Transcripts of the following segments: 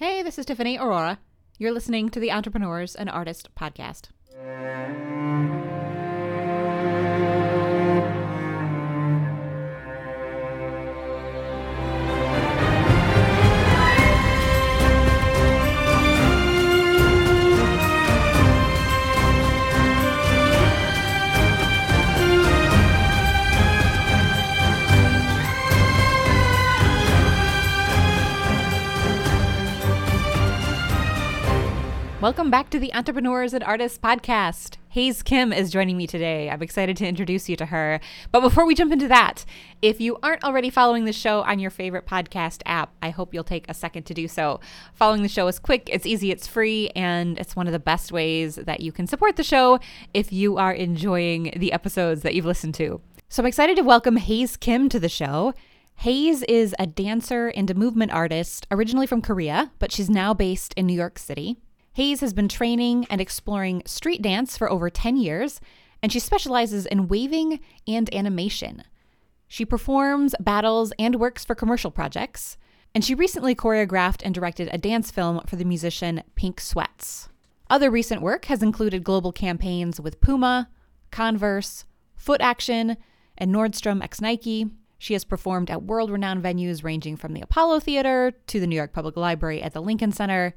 Hey, this is Tiffany Aurora. You're listening to the Entrepreneurs and Artist Podcast. Welcome back to the Entrepreneurs and Artists podcast. Haze Kim is joining me today. I'm excited to introduce you to her. But before we jump into that, if you aren't already following the show on your favorite podcast app, I hope you'll take a second to do so. Following the show is quick, it's easy, it's free, and it's one of the best ways that you can support the show if you are enjoying the episodes that you've listened to. So I'm excited to welcome Haze Kim to the show. Haze is a dancer and a movement artist, originally from Korea, but she's now based in New York City. Haze has been training and exploring street dance for over 10 years, and she specializes in waving and animation. She performs, battles, and works for commercial projects, and she recently choreographed and directed a dance film for the musician Pink Sweats. Other recent work has included global campaigns with Puma, Converse, Foot Action, and Nordstrom x Nike. She has performed at world renowned venues ranging from the Apollo Theater to the New York Public Library at the Lincoln Center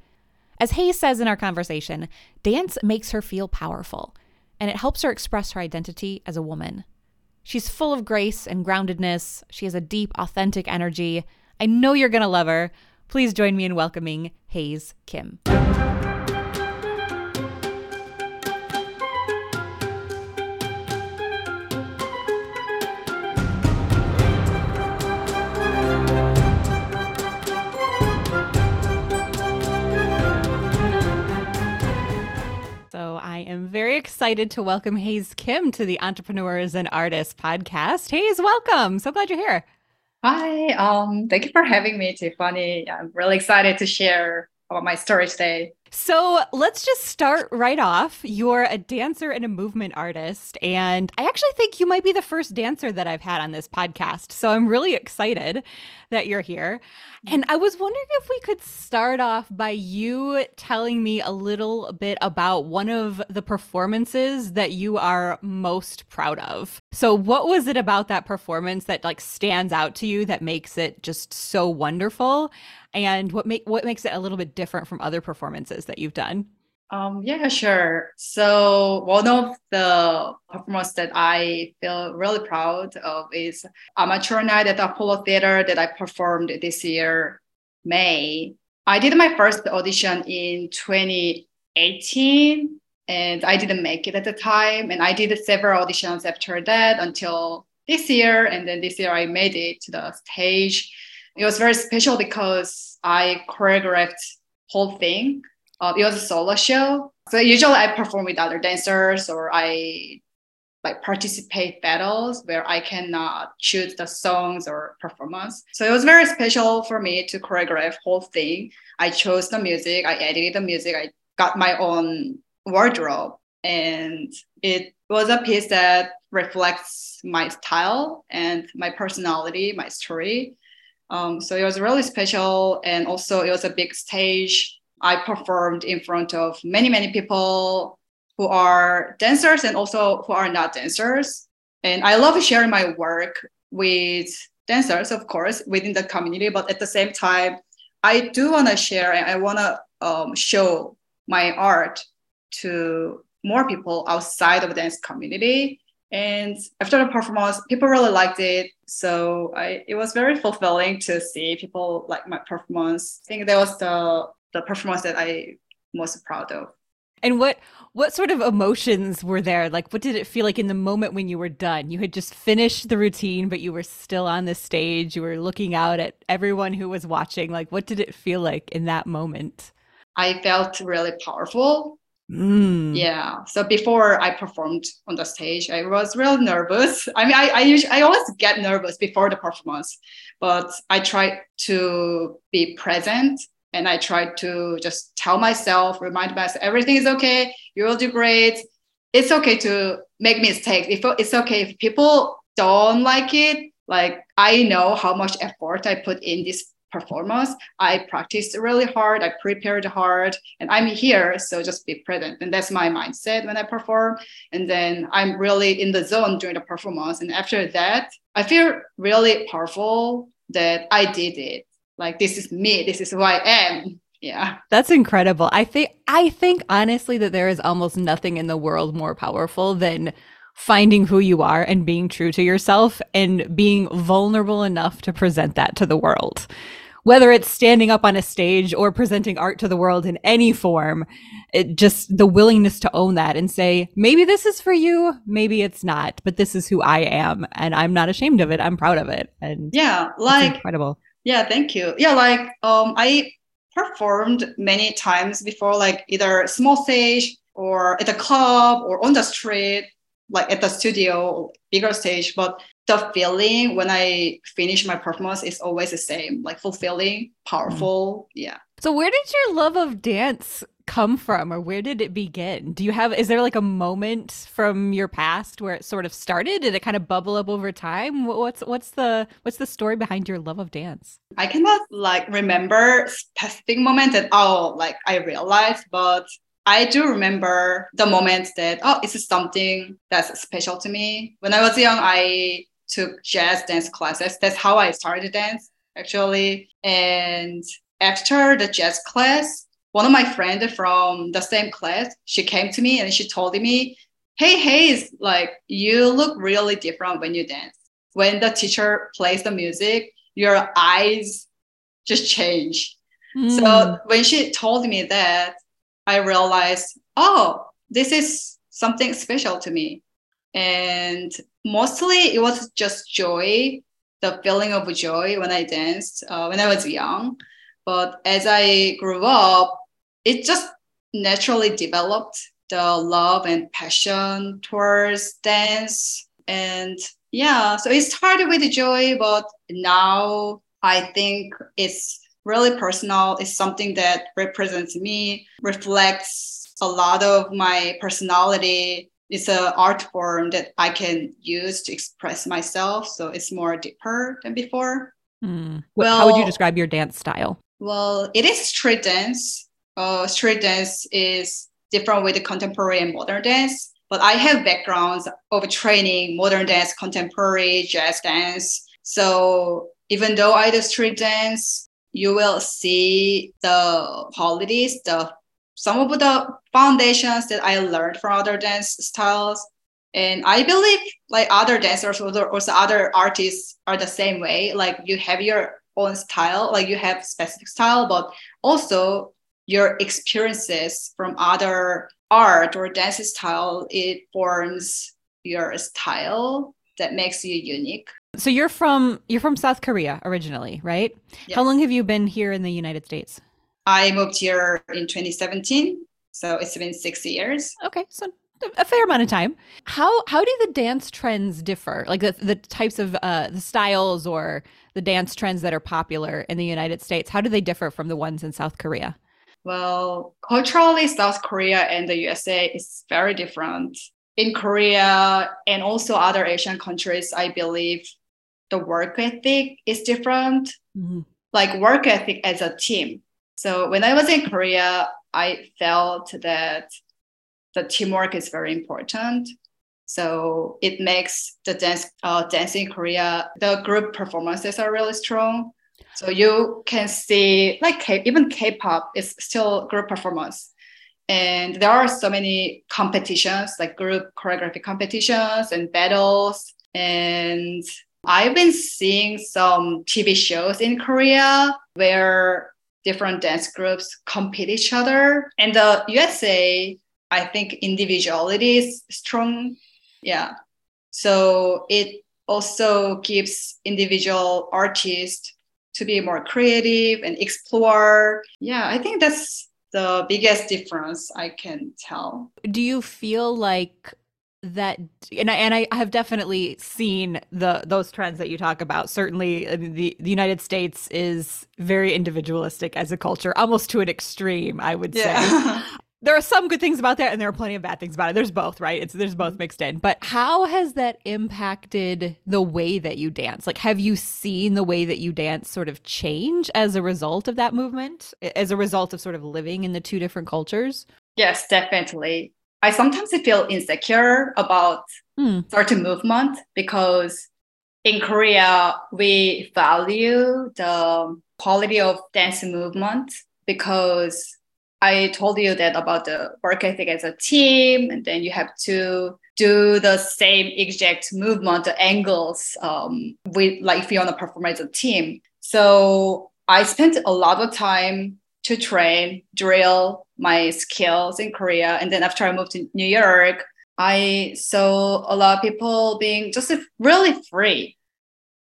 as Haze says in our conversation, dance makes her feel powerful, and it helps her express her identity as a woman. She's full of grace and groundedness. She has a deep, authentic energy. I know you're going to love her. Please join me in welcoming Haze Kim. Am very excited to welcome Haze Kim to the Entrepreneurs and Artists podcast. Haze, welcome. So glad you're here. Hi. Um, thank you for having me, Tiffany. I'm really excited to share about my story today. So let's just start right off. You're a dancer and a movement artist. And I actually think you might be the first dancer that I've had on this podcast. So I'm really excited that you're here. And I was wondering if we could start off by you telling me a little bit about one of the performances that you are most proud of. So what was it about that performance that like stands out to you that makes it just so wonderful? And what make what makes it a little bit different from other performances that you've done? Um, yeah, sure. So one of the performances that I feel really proud of is amateur night at the Apollo Theater that I performed this year, May. I did my first audition in 2018 and I didn't make it at the time. And I did several auditions after that until this year. And then this year I made it to the stage it was very special because I choreographed whole thing. Uh, it was a solo show. So usually I perform with other dancers or I like participate battles where I cannot choose the songs or performance. So it was very special for me to choreograph whole thing. I chose the music, I edited the music, I got my own wardrobe, and it was a piece that reflects my style and my personality, my story. Um, so it was really special. And also, it was a big stage. I performed in front of many, many people who are dancers and also who are not dancers. And I love sharing my work with dancers, of course, within the community. But at the same time, I do want to share and I want to um, show my art to more people outside of the dance community. And after the performance, people really liked it. So I, it was very fulfilling to see people like my performance. I think that was the, the performance that I most proud of. And what what sort of emotions were there? Like what did it feel like in the moment when you were done? You had just finished the routine, but you were still on the stage. You were looking out at everyone who was watching. Like what did it feel like in that moment? I felt really powerful Mm. Yeah. So before I performed on the stage, I was real nervous. I mean, I I usually I always get nervous before the performance, but I tried to be present and I tried to just tell myself, remind myself, everything is okay. You will do great. It's okay to make mistakes. If it's okay if people don't like it, like I know how much effort I put in this performance. I practiced really hard, I prepared hard, and I'm here, so just be present. And that's my mindset when I perform. And then I'm really in the zone during the performance. And after that, I feel really powerful that I did it. Like this is me, this is who I am. Yeah. That's incredible. I think I think honestly that there is almost nothing in the world more powerful than finding who you are and being true to yourself and being vulnerable enough to present that to the world. Whether it's standing up on a stage or presenting art to the world in any form, it just the willingness to own that and say, maybe this is for you, maybe it's not, but this is who I am and I'm not ashamed of it. I'm proud of it. And yeah, like incredible. Yeah, thank you. Yeah, like um I performed many times before, like either small stage or at a club or on the street like at the studio, bigger stage, but the feeling when I finish my performance is always the same, like fulfilling, powerful. Mm. Yeah. So where did your love of dance come from or where did it begin? Do you have is there like a moment from your past where it sort of started? Did it kind of bubble up over time? What's what's the what's the story behind your love of dance? I cannot like remember specific moment that oh like I realized, but I do remember the moment that, oh, it's something that's special to me. When I was young, I took jazz dance classes. That's how I started dance, actually. And after the jazz class, one of my friends from the same class, she came to me and she told me, Hey, Haze, like you look really different when you dance. When the teacher plays the music, your eyes just change. Mm. So when she told me that, I realized, oh, this is something special to me. And mostly it was just joy, the feeling of joy when I danced uh, when I was young. But as I grew up, it just naturally developed the love and passion towards dance. And yeah, so it started with joy, but now I think it's really personal. It's something that represents me, reflects a lot of my personality. It's an art form that I can use to express myself. So it's more deeper than before. Mm. Well, how would you describe your dance style? Well, it is street dance. Uh, street dance is different with the contemporary and modern dance. But I have backgrounds of training modern dance, contemporary, jazz dance. So even though I do street dance, you will see the qualities, the some of the foundations that I learned from other dance styles. And I believe like other dancers or also other artists are the same way. Like you have your own style, like you have specific style, but also your experiences from other art or dance style, it forms your style that makes you unique. So you're from you're from South Korea originally, right? Yes. How long have you been here in the United States? I moved here in 2017, so it's been 6 years. Okay, so a fair amount of time. How how do the dance trends differ? Like the the types of uh the styles or the dance trends that are popular in the United States, how do they differ from the ones in South Korea? Well, culturally South Korea and the USA is very different. In Korea and also other Asian countries, I believe the work ethic is different, mm-hmm. like work ethic as a team. So when I was in Korea, I felt that the teamwork is very important. So it makes the dance uh, in Korea, the group performances are really strong. So you can see like K- even K-pop is still group performance. And there are so many competitions, like group choreography competitions and battles. And I've been seeing some TV shows in Korea where different dance groups compete each other. And the USA, I think individuality is strong. Yeah. So it also gives individual artists to be more creative and explore. Yeah, I think that's the biggest difference I can tell. Do you feel like that and I, and I have definitely seen the those trends that you talk about certainly uh, the the United States is very individualistic as a culture almost to an extreme I would say there are some good things about that and there are plenty of bad things about it. There's both, right? It's there's both mm-hmm. mixed in. But how has that impacted the way that you dance? Like have you seen the way that you dance sort of change as a result of that movement? As a result of sort of living in the two different cultures? Yes, definitely. I sometimes feel insecure about mm. certain movement because in Korea we value the quality of dance movement because I told you that about the work ethic as a team, and then you have to do the same exact movement, the angles, um, with like if you want to perform as a team. So I spent a lot of time to train, drill my skills in Korea, and then after I moved to New York, I saw a lot of people being just really free.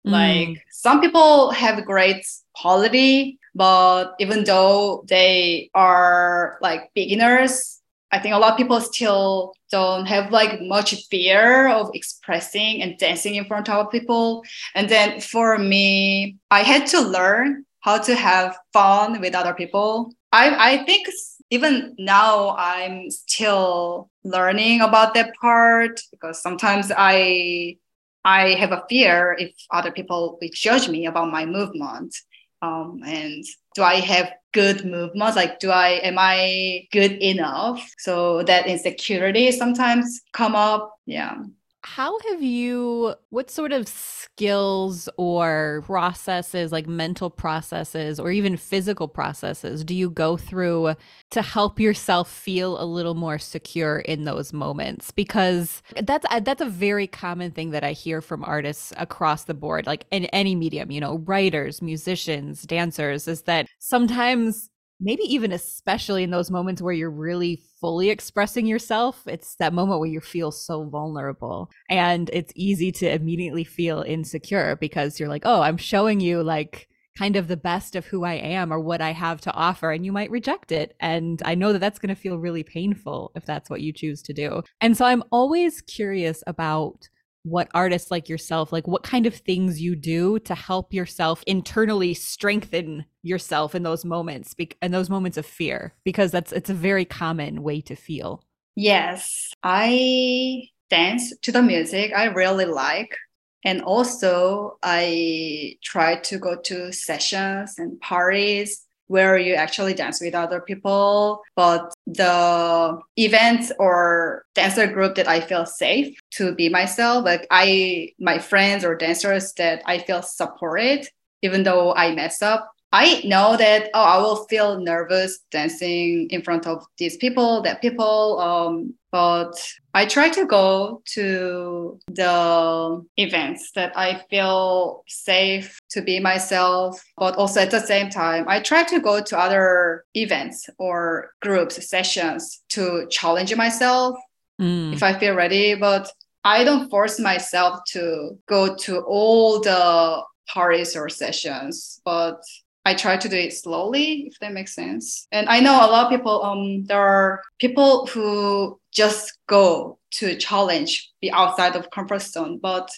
Mm. Like some people have great quality but even though they are like beginners, I think a lot of people still don't have like much fear of expressing and dancing in front of people. And then for me, I had to learn how to have fun with other people. I, I think even now I'm still learning about that part because sometimes I I have a fear if other people will judge me about my movement um, and do I have good movements? Like, do I am I good enough? So that insecurity sometimes come up. Yeah. How have you, what sort of skills or processes, like mental processes or even physical processes, do you go through to help yourself feel a little more secure in those moments? Because that's uh, that's a very common thing that I hear from artists across the board, like in any medium, you know, writers, musicians, dancers, is that sometimes maybe even especially in those moments where you're really fully expressing yourself, it's that moment where you feel so vulnerable. And it's easy to immediately feel insecure because you're like, oh, I'm showing you like kind of the best of who I am or what I have to offer, and you might reject it. And I know that that's going to feel really painful if that's what you choose to do. And so I'm always curious about what artists like yourself like what kind of things you do to help yourself internally strengthen yourself in those moments be- in those moments of fear because that's it's a very common way to feel yes i dance to the music i really like and also i try to go to sessions and parties where you actually dance with other people. But the events or dancer group that I feel safe to be myself, like I, my friends or dancers that I feel supported, even though I mess up, I know that oh I will feel nervous dancing in front of these people, that people. Um, but I try to go to the events that I feel safe to be myself. But also at the same time, I try to go to other events or groups sessions to challenge myself mm. if I feel ready. But I don't force myself to go to all the parties or sessions, but I try to do it slowly, if that makes sense. And I know a lot of people, um, there are people who just go to challenge, be outside of comfort zone. But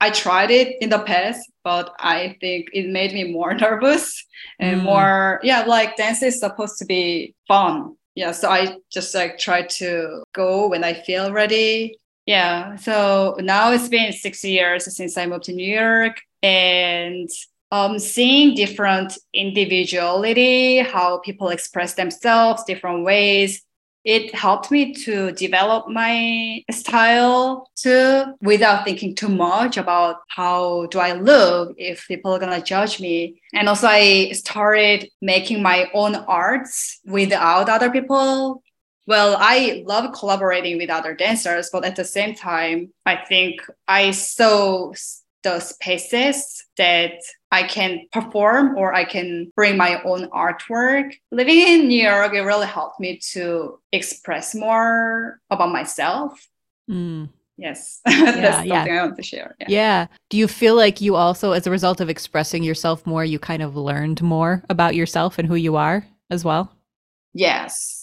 I tried it in the past, but I think it made me more nervous and mm. more, yeah, like dance is supposed to be fun. Yeah. So I just like try to go when I feel ready. Yeah. So now it's been six years since I moved to New York and um, seeing different individuality, how people express themselves, different ways, it helped me to develop my style too without thinking too much about how do I look if people are gonna judge me. And also I started making my own arts without other people. Well, I love collaborating with other dancers, but at the same time, I think I saw the spaces that I can perform or I can bring my own artwork. Living in New York, it really helped me to express more about myself. Mm. Yes, that's something yeah. I want to share. Yeah. yeah. Do you feel like you also, as a result of expressing yourself more, you kind of learned more about yourself and who you are as well? Yes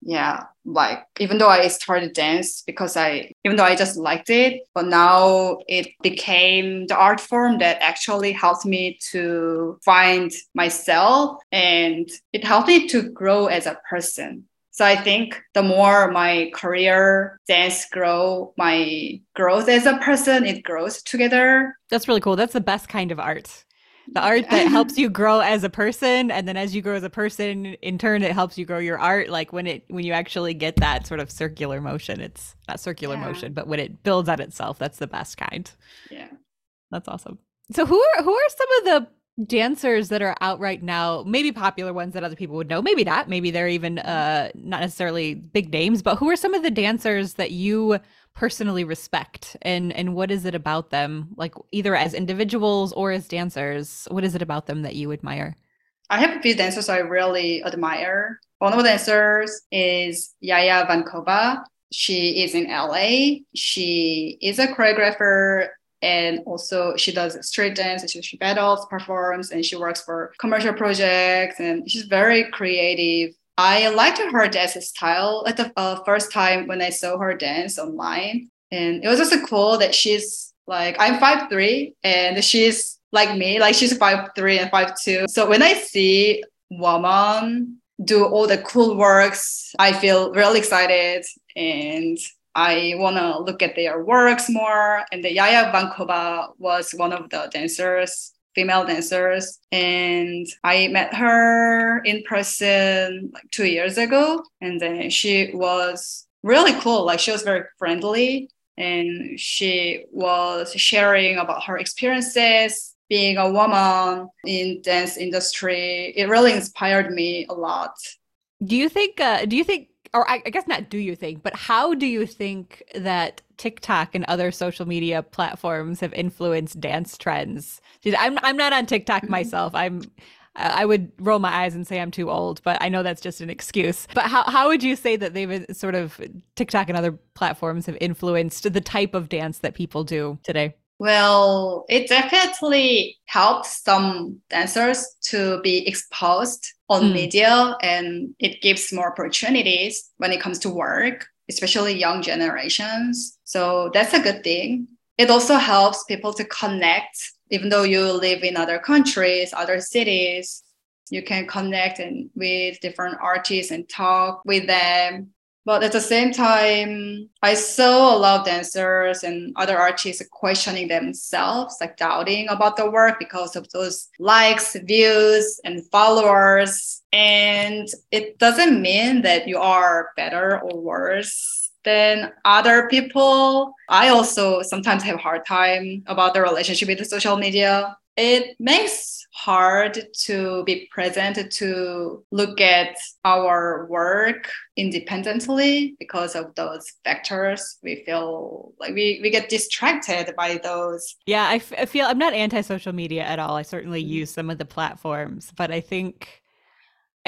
yeah like even though i started dance because i even though i just liked it but now it became the art form that actually helped me to find myself and it helped me to grow as a person So I think the more my career dance grow, my growth as a person, it grows together. That's really cool. That's the best kind of art. The art that helps you grow as a person and then as you grow as a person in turn it helps you grow your art like when it when you actually get that sort of circular motion it's not circular yeah. motion but when it builds on itself that's the best kind. Yeah. That's awesome. So who are who are some of the dancers that are out right now maybe popular ones that other people would know maybe not maybe they're even uh not necessarily big names but who are some of the dancers that you personally respect? And and what is it about them? Like either as individuals or as dancers what is it about them that you admire? I have a few dancers i really admire. One of the dancers is yaya vankova. She is in la she is a choreographer and also she does street dance she, she battles performs and she works for commercial projects and she's very creative i liked her dance style at the uh, first time when i saw her dance online and it was also cool that she's like i'm five three and she's like me like she's five three and five two so when i see woman do all the cool works i feel really excited and I want to look at their works more. And the Yaya Vankova was one of the dancers, female dancers. And I met her in person like two years ago. And then she was really cool. Like she was very friendly and she was sharing about her experiences being a woman in dance industry. It really inspired me a lot. Do you think uh, do you think or I, I, guess not do you think, but how do you think that TikTok and other social media platforms have influenced dance trends? I'm I'm not on TikTok mm-hmm. myself. I'm I would roll my eyes and say I'm too old, but I know that's just an excuse. But how how would you say that they've sort of TikTok and other platforms have influenced the type of dance that people do today? Well, it definitely helps some dancers to be exposed on mm. media and it gives more opportunities when it comes to work, especially young generations. So that's a good thing. It also helps people to connect, even though you live in other countries, other cities, you can connect and with different artists and talk with them but at the same time, I saw a lot of dancers and other artists questioning themselves, like doubting about the work because of those likes, views, and followers. And it doesn't mean that you are better or worse than other people. I also sometimes have a hard time about the relationship with the social media. It makes hard to be present to look at our work independently because of those factors we feel like we, we get distracted by those yeah I, f- I feel i'm not anti-social media at all i certainly mm-hmm. use some of the platforms but i think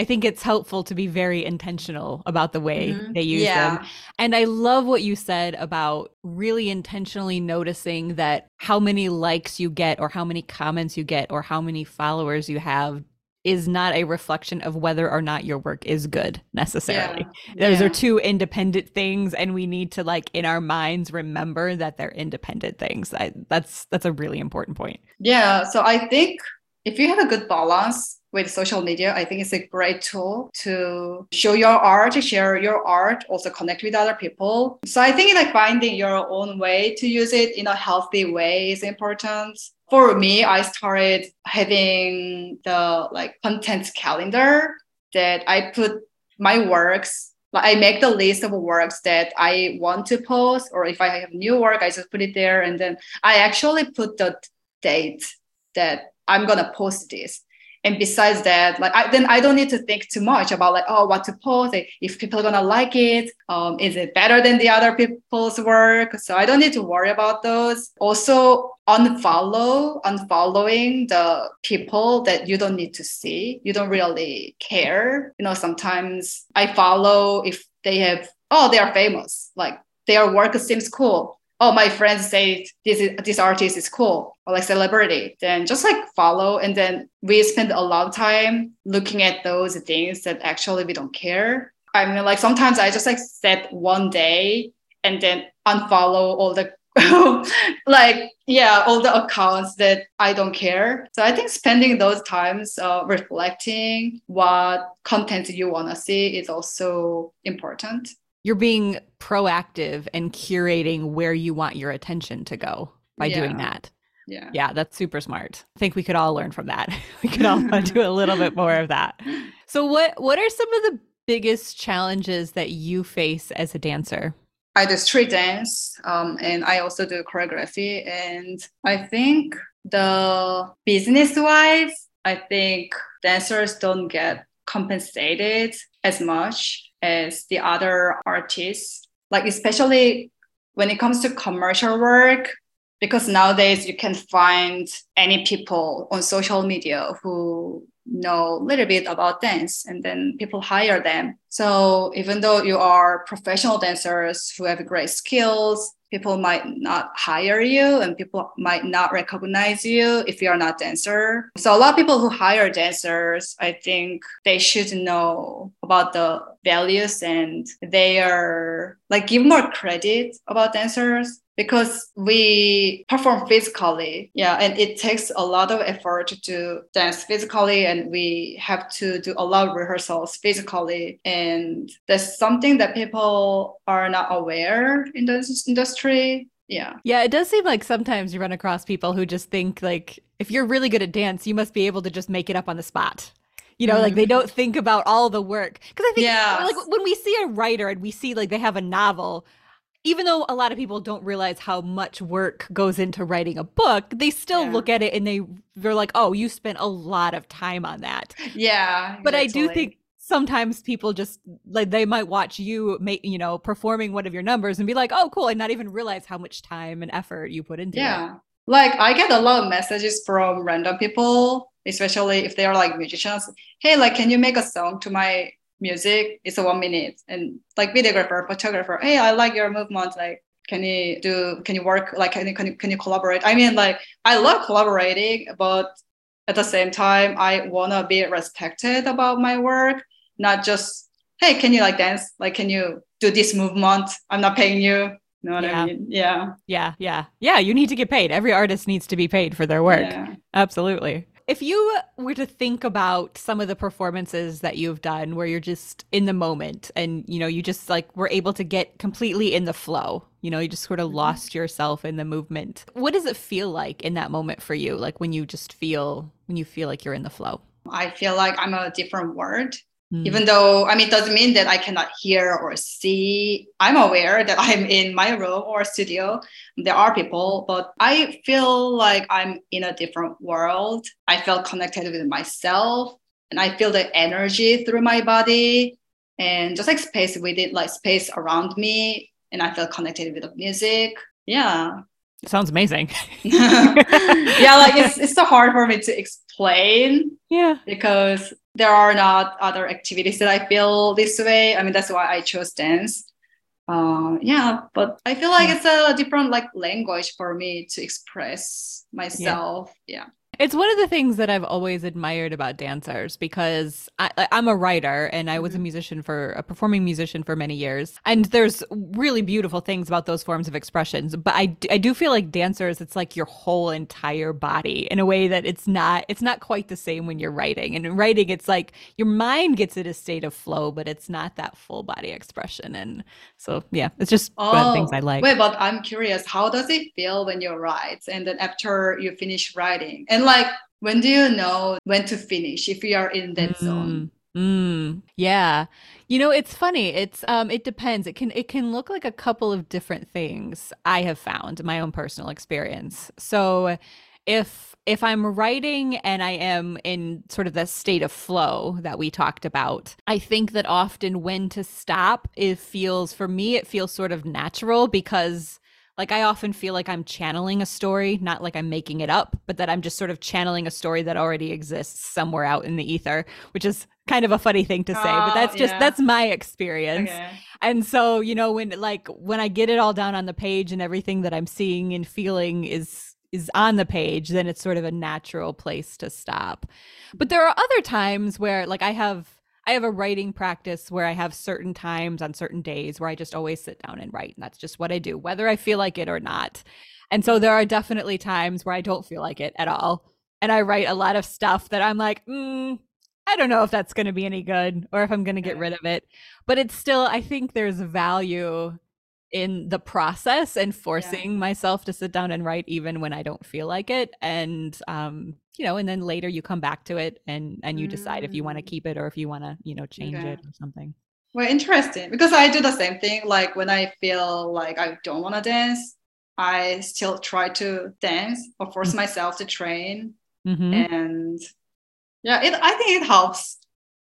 I think it's helpful to be very intentional about the way mm-hmm. they use yeah. them. And I love what you said about really intentionally noticing that how many likes you get or how many comments you get or how many followers you have is not a reflection of whether or not your work is good necessarily. Yeah. Those yeah. are two independent things and we need to like in our minds remember that they're independent things. I, that's that's a really important point. Yeah, so I think if you have a good balance with social media, I think it's a great tool to show your art, to share your art, also connect with other people. So I think like finding your own way to use it in a healthy way is important. For me, I started having the like content calendar that I put my works like I make the list of works that I want to post, or if I have new work, I just put it there, and then I actually put the date that I'm gonna post this and besides that like I, then i don't need to think too much about like oh what to post if people are gonna like it um, is it better than the other people's work? So i don't need to worry about those. Also unfollow unfollowing the people that you don't need to see. You don't really care. You know sometimes i follow if they have oh they are famous. Like their work seems cool oh my friends say this is, this artist is cool or like celebrity then just like follow. And then we spend a lot of time looking at those things that actually we don't care. I mean like sometimes i just like set one day and then unfollow all the like yeah all the accounts that i don't care. So i think spending those times uh, reflecting what content you want to see is also important you're being proactive and curating where you want your attention to go by yeah. doing that. Yeah. Yeah that's super smart. I think we could all learn from that. We could all do a little bit more of that. So what what are some of the biggest challenges that you face as a dancer? I do street dance um, and I also do choreography. And I think the business wise, I think dancers don't get compensated as much as the other artists. Like, especially when it comes to commercial work, because nowadays you can find any people on social media who know a little bit about dance and then people hire them so even though you are professional dancers who have great skills people might not hire you and people might not recognize you if you're not dancer. So a lot of people who hire dancers i think they should know about the values and they are like give more credit about dancers because we perform physically. Yeah and it takes a lot of effort to dance physically and we have to do a lot of rehearsals physically. And that's something that people are not aware in this industry yeah yeah it does seem like sometimes you run across people who just think like if you're really good at dance you must be able to just make it up on the spot you know, mm-hmm. like they mm-hmm. don't think about all the work. Because I think, yeah. like, when we see a writer and we see like they have a novel, even though a lot of people don't realize how much work goes into writing a book, they still yeah. look at it and they they're like, "Oh, you spent a lot of time on that." Yeah. But I do think sometimes people just like they might watch you make, you know, performing one of your numbers and be like, "Oh, cool," and not even realize how much time and effort you put into yeah. it. Yeah. Like I get a lot of messages from random people, especially if they are like musicians. Hey, like can you make a song to my music it's a one minute and like videographer photographer hey i like your movement like can you do can you work like can you, can you, can you collaborate i mean like i love collaborating but at the same time i want to be respected about my work not just hey can you like dance like can you do this movement i'm not paying you you know what yeah. I mean? Yeah. Yeah. Yeah. Yeah. You need to get paid. Every artist needs to be paid for their work. Yeah. Absolutely. If you were to think about some of the performances that you've done where you're just in the moment and you know you just like were able to get completely in the flow, you know, you just sort of mm-hmm. lost yourself in the movement. What does it feel like in that moment for you? Like when you just feel when you feel like you're in the flow? I feel like I'm a different word Mm. Even though, I mean, it doesn't mean that I cannot hear or see. I'm aware that I'm in my room or studio. There are people, but I feel like I'm in a different world. I feel connected with myself and I feel the energy through my body and just like space within, like space around me. And I feel connected with the music. Yeah. It sounds amazing. yeah, like it's, it's so hard for me to explain. Yeah. Because there are not other activities that I feel this way. I mean, that's why I chose dance. Uh, yeah, but I feel like it's a different like language for me to express myself. yeah. yeah. It's one of the things that I've always admired about dancers because I, am a writer and I was a mm-hmm. musician for a performing musician for many years. And there's really beautiful things about those forms of expressions. But I, I do feel like dancers, it's like your whole entire body in a way that it's not, it's not quite the same when you're writing. And in writing, it's like your mind gets in a state of flow, but it's not that full body expression. And so, yeah, it's just oh, one of the things I like. Wait, but I'm curious, how does it feel when you write and then after you finish writing? And like when do you know when to finish if you are in that mm. zone Mm, yeah. You know, it's funny. It's um it depends. It can it can look like a couple of different things I have found my own personal experience. So if if I'm writing and I am in sort of the state of flow that we talked about, I think that often when to stop it feels for me it feels sort of natural because like I often feel like I'm channeling a story, not like I'm making it up, but that I'm just sort of channeling a story that already exists somewhere out in the ether, which is kind of a funny thing to say, oh, but that's oh, just yeah. that's my experience. Okay. And so, you know, when like when I get it all down on the page and everything that I'm seeing and feeling is is on the page, then it's sort of a natural place to stop. But there are other times where like I have I have a writing practice where I have certain times on certain days where I just always sit down and write. And that's just what I do, whether I feel like it or not. And so there are definitely times where I don't feel like it at all. And I write a lot of stuff that I'm like, mm, I don't know if that's going to be any good or if I'm going to get rid of it. But it's still, I think there's value in the process and forcing yeah. myself to sit down and write even when I don't feel like it. And, um, you know, and then later you come back to it and, and you mm. decide if you want to mm. keep it or if you want to, you know, change okay. it or something. Well, interesting because I do the same thing. Like when I feel like I don't want to dance, I still try to dance or force mm-hmm. myself to train. Mm-hmm. And yeah, it, I think it helps.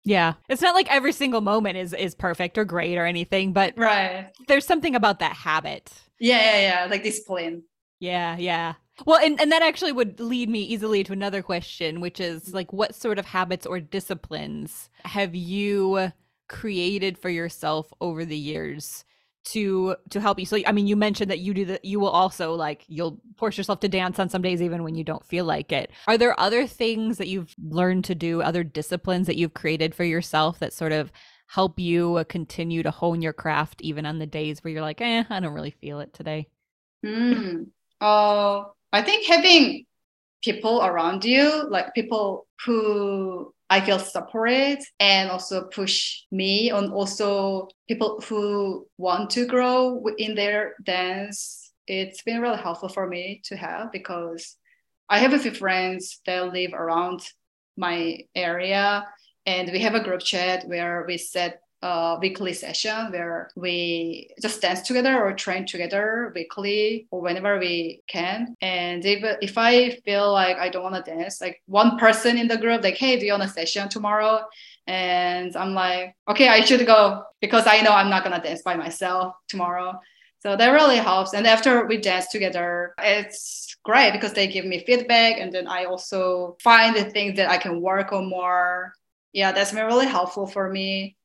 Yeah. It's not like every single moment is is perfect or great or anything, but right. there's something about that habit. Yeah, yeah, yeah. Like discipline. Yeah, yeah. Well, and, and that actually would lead me easily to another question, which is like what sort of habits or disciplines have you created for yourself over the years to to help you. So i mean you mentioned that you do that you will also like you'll force yourself to dance on some days even when you don't feel like it. Are there other things that you've learned to do other disciplines that you've created for yourself that sort of help you uh, continue to hone your craft even on the days where you're like eh i don't really feel it today mm. uh, i think having people around you like people who I feel supported and also push me and also people who want to grow in their dance. It's been really helpful for me to have because I have a few friends that live around my area and we have a group chat where we set a weekly session where we just dance together or train together weekly or whenever we can. And if, if I feel like I don't want to dance, like one person in the group, like, hey, do you want a session tomorrow? And I'm like, okay, I should go because I know I'm not going to dance by myself tomorrow. So that really helps. And after we dance together, it's great because they give me feedback. And then I also find the things that I can work on more. Yeah, that's been really helpful for me.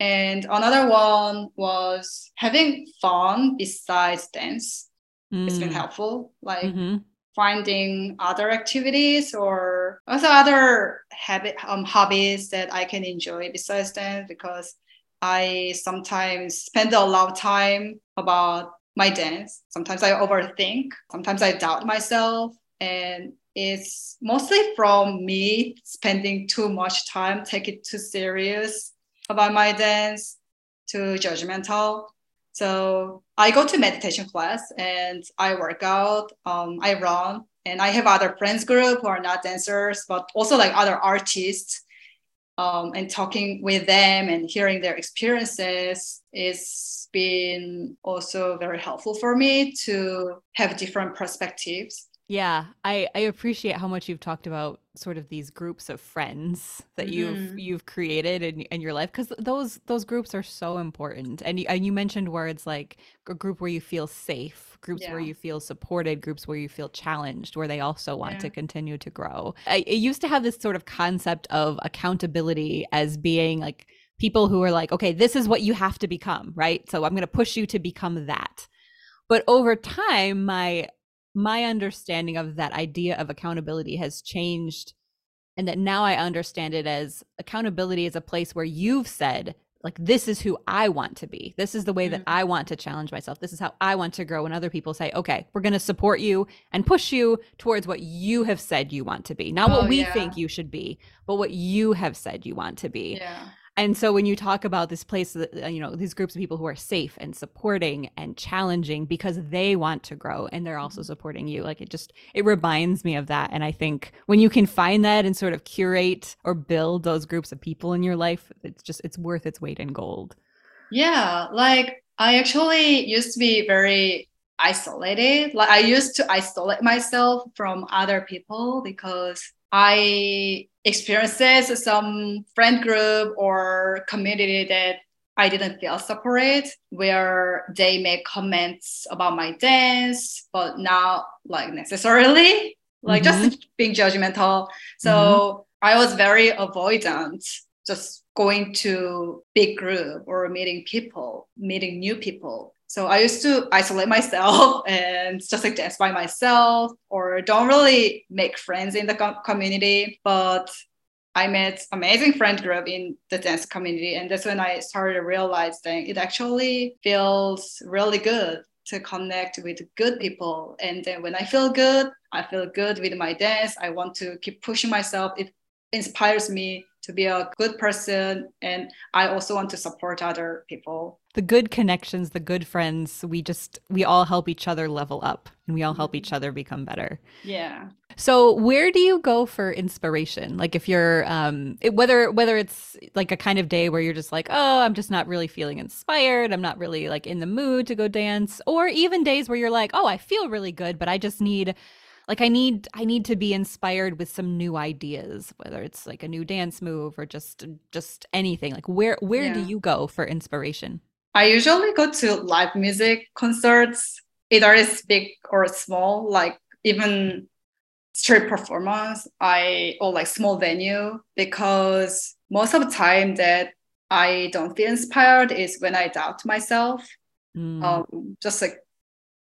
And another one was having fun besides dance. Mm. It's been mm. helpful, like mm-hmm. finding other activities or also other habit um, hobbies that I can enjoy besides dance because I sometimes spend a lot of time about my dance. Sometimes I overthink. Sometimes I doubt myself. And it's mostly from me spending too much time, take it too serious about my dance to judgmental. So I go to meditation class and I work out, um, I run, and I have other friends group who are not dancers, but also like other artists. Um, and talking with them and hearing their experiences is been also very helpful for me to have different perspectives yeah, I I appreciate how much you've talked about sort of these groups of friends that mm-hmm. you've you've created in, in your life because those those groups are so important. And you, and you mentioned words like a group where you feel safe, groups yeah. where you feel supported, groups where you feel challenged, where they also want yeah. to continue to grow. I, I used to have this sort of concept of accountability as being like people who are like, okay, this is what you have to become, right? So I'm going to push you to become that. But over time, my my understanding of that idea of accountability has changed and that now I understand it as accountability is a place where you've said like this is who I want to be. This is the way that mm-hmm. I want to challenge myself. This is how I want to grow and other people say, "Okay, we're going to support you and push you towards what you have said you want to be. Not oh, what we yeah. think you should be, but what you have said you want to be." Yeah. And so when you talk about this place, uh, you know, these groups of people who are safe and supporting and challenging because they want to grow and they're also mm-hmm. supporting you, like it just, it reminds me of that. And I think when you can find that and sort of curate or build those groups of people in your life, it's just, it's worth its weight in gold. Yeah. Like I actually used to be very isolated. Like I used to isolate myself from other people because I experiences some friend group or community that I didn't feel separate, where they make comments about my dance, but not like necessarily like mm-hmm. just being judgmental. So mm-hmm. I was very avoidant, just going to big group or meeting people, meeting new people. So I used to isolate myself and just like dance by myself or don't really make friends in the community. But I met amazing friend group in the dance community. And that's when I started realizing it actually feels really good to connect with good people. And then when I feel good, I feel good with my dance. I want to keep pushing myself. It inspires me to be a good person. And I also want to support other people. The good connections, the good friends, we just, we all help each other level up and we all help each other become better. Yeah. So where do you go for inspiration? Like if you're um it, whether whether it's like a kind of day where you're just like, "Oh, I'm just not really feeling inspired. I'm not really like in the mood to go dance." Or even days where you're like, "Oh, I feel really good, but I just need like I need I need to be inspired with some new ideas, whether it's like a new dance move or just just anything. Like where where yeah. do you go for inspiration? I usually go to live music concerts, either it's big or small, like even street performance I or like small venue because most of the time that I don't feel inspired is when I doubt myself. Mm. Um, just like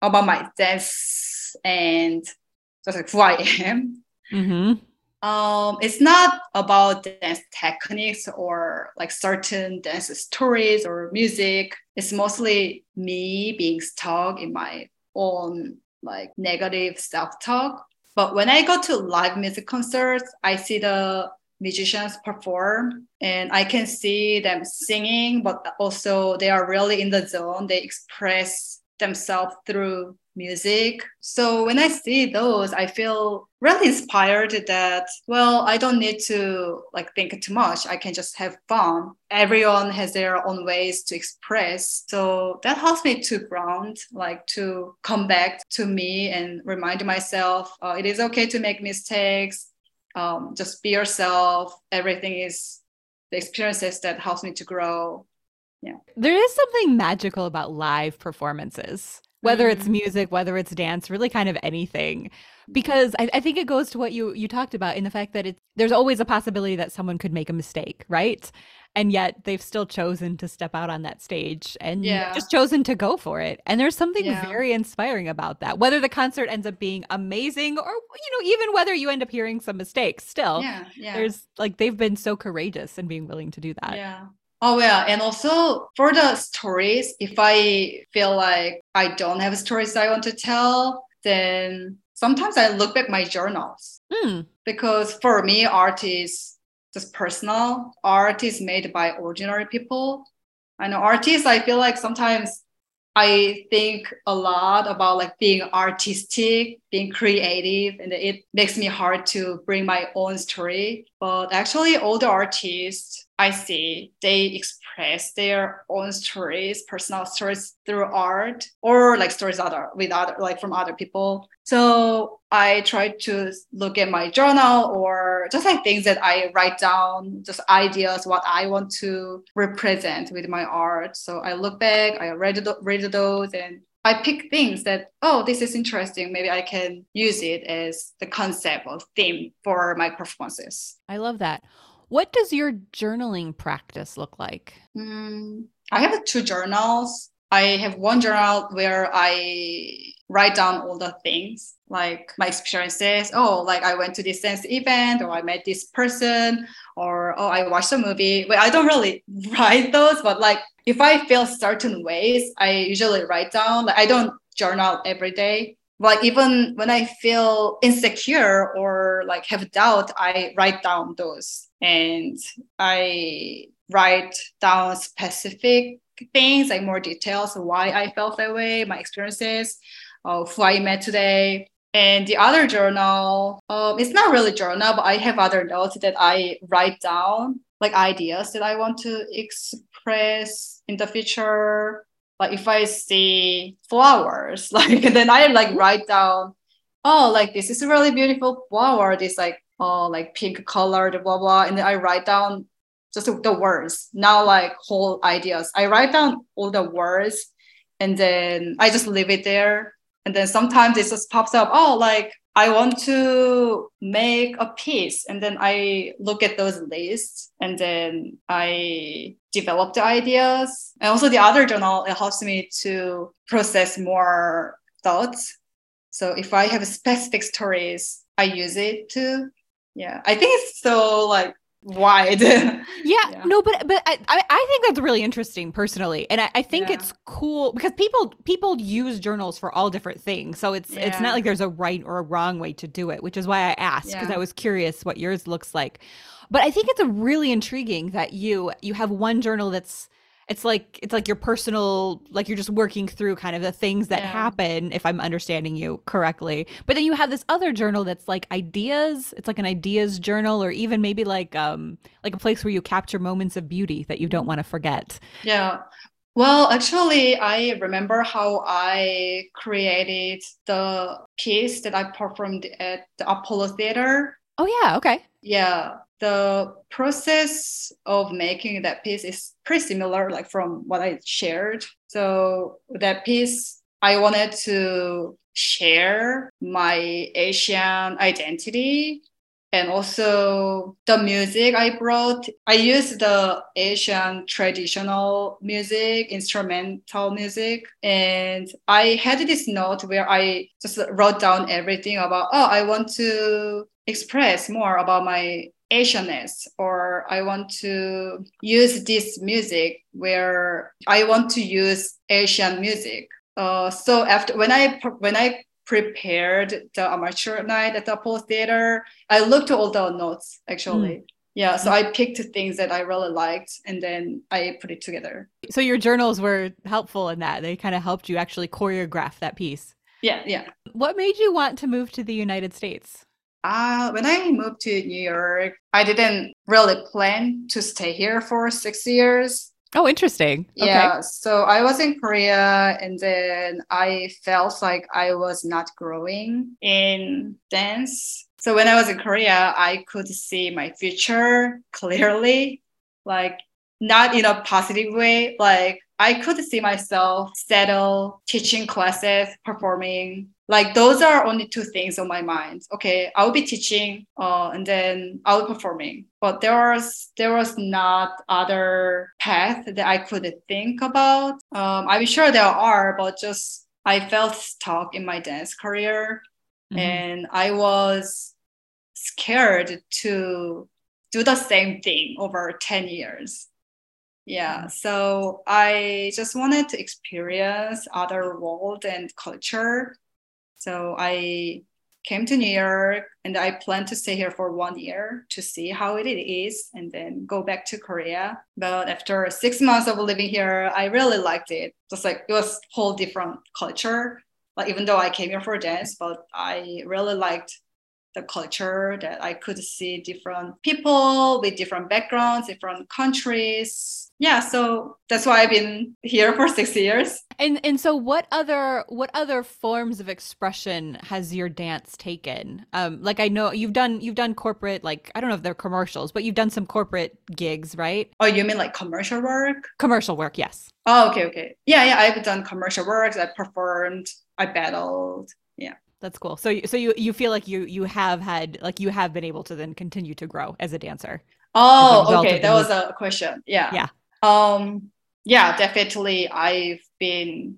about my dance and just like who I am. Mm-hmm. Um, it's not about dance techniques or like certain dance stories or music. It's mostly me being stuck in my own like negative self-talk but when I go to live music concerts, I see the musicians perform and I can see them singing, but also they are really in the zone. They express themselves through music. So when I see those, I feel really inspired that, well, I don't need to like think too much. I can just have fun. Everyone has their own ways to express. So that helps me to ground, like to come back to me and remind myself uh, it is okay to make mistakes. Um, just be yourself. Everything is the experiences that helps me to grow. Yeah. There is something magical about live performances whether it's mm-hmm. music, whether it's dance, really kind of anything. Because I, I, think it goes to what you you talked about in the fact that it's there's always a possibility that someone could make a mistake, right? And yet they've still chosen to step out on that stage and yeah. just chosen to go for it. And there's something yeah. very inspiring about that. Whether the concert ends up being amazing or you know, even whether you end up hearing some mistakes, still yeah, yeah. there's like they've been so courageous in being willing to do that. Yeah. Oh yeah, and also for the stories, if I feel like I don't have stories I want to tell, then sometimes I look back my journals mm. because for me, art is just personal. Art is made by ordinary people. I know artists. I feel like sometimes I think a lot about like being artistic, being creative, and it makes me hard to bring my own story. But actually, all the artists I see, they express their own stories, personal stories through art or like stories other with other like from other people. So I try to look at my journal or just like things that I write down, just ideas, what I want to represent with my art. So I look back, I read, read those and I pick things that, oh, this is interesting. Maybe I can use it as the concept or theme for my performances. I love that. What does your journaling practice look like? Mm, I have two journals. I have one journal where I write down all the things like my experiences. Oh, like I went to this dance event, or I met this person, or oh, I watched a movie. But I don't really write those, but like if I feel certain ways, I usually write down. Like I don't journal every day. Like even when I feel insecure or like have doubt, I write down those and I write down specific things, like more details, of why I felt that way, my experiences, of who I met today. And the other journal, um, it's not really journal, but I have other notes that I write down, like ideas that I want to express in the future. Like if I see flowers, like then I like write down, oh, like this is a really beautiful flower. This like oh like pink colored, blah blah, and then I write down just the words, not like whole ideas. I write down all the words, and then I just leave it there. And then sometimes it just pops up. Oh, like I want to make a piece. And then I look at those lists and then I develop the ideas. And also the other journal, it helps me to process more thoughts. So if I have specific stories, I use it too yeah i think it's so like wide. yeah, yeah, no, but but I I think that's really interesting personally, and I, I think yeah. it's cool because people people use journals for all different things, so it's yeah. it's not like there's a right or a wrong way to do it, which is why I asked because I was curious what yours looks like. But I think it's a really intriguing that you you have one journal that's it's like it's like your personal like you're just working through kind of the things that yeah. happen if i'm understanding you correctly but then you have this other journal that's like ideas it's like an ideas journal or even maybe like um like a place where you capture moments of beauty that you don't want to forget yeah well, actually, I remember how I created the piece that I performed at the Apollo Theater. Oh, yeah. Okay. Yeah the process of making that piece is pretty similar like from what i shared. So that piece i wanted to share my asian identity and also the music i brought. I used the asian traditional music instrumental music and i had this note where i just wrote down everything about oh i want to express more about my Asianness, or I want to use this music where I want to use Asian music. Uh, so after when I when I prepared the amateur night at the Apollo Theater, I looked at all the notes actually. Mm. Yeah, so I picked things that I really liked and then I put it together. So your journals were helpful in that. They kind of helped you actually choreograph that piece. Yeah, yeah. What made you want to move to the United States? Uh, when I moved to New York, I didn't really plan to stay here for six years. Oh, interesting. Yeah. Okay. So I was in Korea and then I felt like I was not growing in dance. So when I was in Korea, I could see my future clearly, like not in a positive way. Like I could see myself settle teaching classes, performing, like those are only two things on my mind. Okay i'll be teaching uh, and then i'll be performing. But there was there was not other path that i could think about. Um, i'm sure there are but just i felt stuck in my dance career. Mm-hmm. and i was scared to do the same thing over 10 years. Yeah mm-hmm. so i just wanted to experience other world and culture so I came to New York and I plan to stay here for one year to see how it is and then go back to Korea. But after six months of living here, I really liked it. Just like it was whole different culture. Like even though I came here for dance, but I really liked the culture that I could see different people with different backgrounds, different countries. Yeah, so that's why I've been here for six years. And and so what other what other forms of expression has your dance taken? Um, like I know you've done you've done corporate like I don't know if they're commercials, but you've done some corporate gigs, right? Oh, you mean like commercial work? Commercial work, yes. Oh, okay, okay. Yeah, yeah. I've done commercial works. I performed. I battled. Yeah that's cool. So so you you feel like you you have had like you have been able to then continue to grow as a dancer. Oh, okay. That was a question. Yeah. Yeah. Um yeah, definitely I've been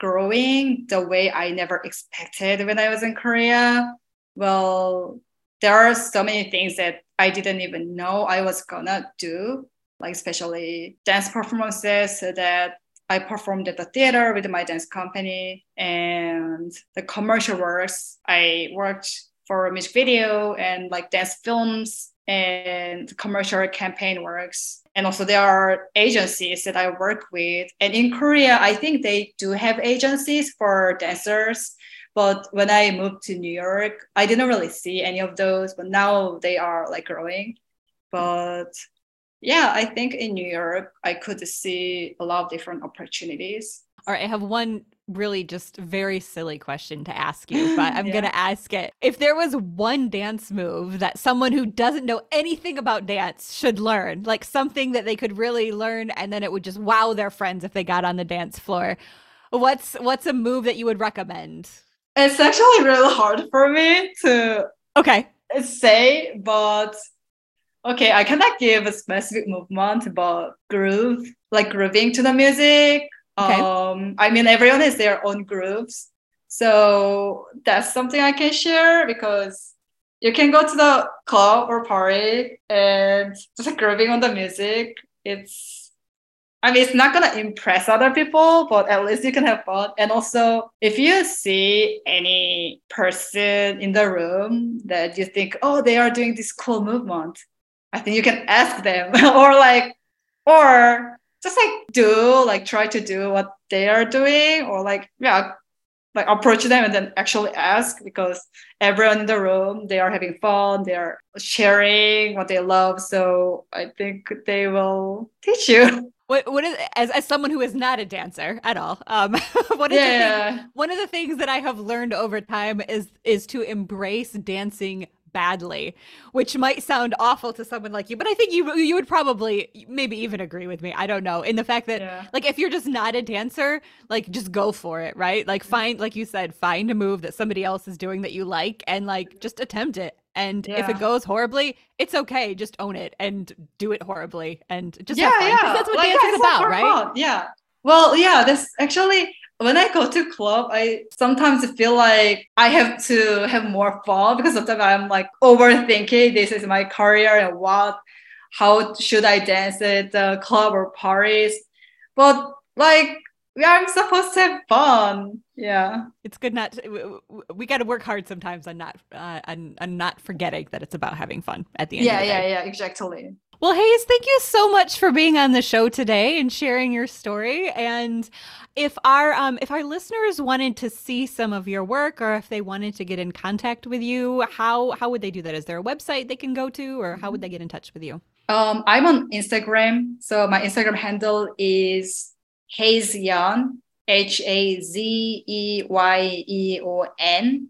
growing the way I never expected when I was in Korea. Well, there are so many things that I didn't even know I was gonna do, like especially dance performances that I performed at the theater with my dance company and the commercial works. I worked for music video and like dance films and commercial campaign works. And also there are agencies that I work with. And in Korea, I think they do have agencies for dancers. But when I moved to New York, I didn't really see any of those, but now they are like growing. But yeah, I think in New York, I could see a lot of different opportunities. All right, I have one really just very silly question to ask you, but I'm yeah. going to ask it. If there was one dance move that someone who doesn't know anything about dance should learn, like something that they could really learn and then it would just wow their friends if they got on the dance floor, what's what's a move that you would recommend? It's actually really hard for me to Okay. say, but okay, I cannot give a specific movement, but groove, like grooving to the music. Okay. Um, I mean, everyone has their own grooves. So that's something I can share because you can go to the club or party and just like grooving on the music. It's I mean, it's not gonna impress other people, but at least you can have fun. And also, if you see any person in the room that you think, oh, they are doing this cool movement, I think you can ask them, or like, or just like do like try to do what they are doing, or like yeah, like approach them and then actually ask because everyone in the room they are having fun they are sharing what they love so i think they will teach you what what is as as someone who is not a dancer at all um one of yeah. the things, one of the things that i have learned over time is is to embrace dancing badly, which might sound awful to someone like you, but I think you you would probably maybe even agree with me. I don't know. In the fact that yeah. like if you're just not a dancer, like just go for it, right? Like find like you said, find a move that somebody else is doing that you like and like just attempt it. And yeah. if it goes horribly, it's okay. Just own it and do it horribly and just yeah, yeah. That's what like, dance is about, right? Fun. Yeah. Well, yeah. This actually when I go to club, I sometimes feel like I have to have more fun because sometimes I'm like overthinking. This is my career and what, how should I dance at the club or parties? But like we are supposed to have fun. Yeah, it's good not. To, we got to work hard sometimes on not uh, on, on not forgetting that it's about having fun at the end. Yeah, the yeah, yeah, exactly. Well, Haze, thank you so much for being on the show today and sharing your story. And if our um, if our listeners wanted to see some of your work, or if they wanted to get in contact with you, how how would they do that? Is there a website they can go to, or how would they get in touch with you? Um, I'm on Instagram, so my Instagram handle is Haze Yeon, H A Z E Y E O N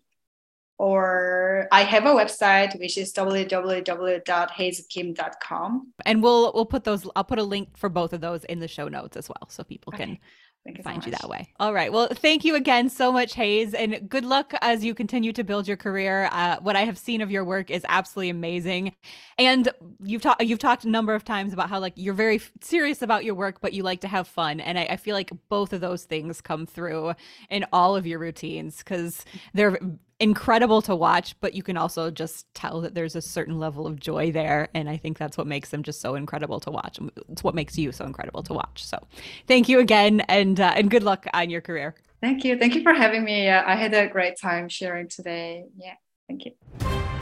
or I have a website which is www.hazekim.com. And we'll we'll put those I'll put a link for both of those in the show notes as well so people okay. can you find so you that way. All right. Well, thank you again so much, Haze, and good luck as you continue to build your career. Uh, what I have seen of your work is absolutely amazing, and you've talked you've talked a number of times about how like you're very serious about your work, but you like to have fun, and I, I feel like both of those things come through in all of your routines because they're incredible to watch, but you can also just tell that there's a certain level of joy there. And I think that's what makes them just so incredible to watch. It's what makes you so incredible to watch. So thank you again and, uh, and good luck on your career. Thank you. Thank you for having me. Uh, I had a great time sharing today. Yeah. Thank you.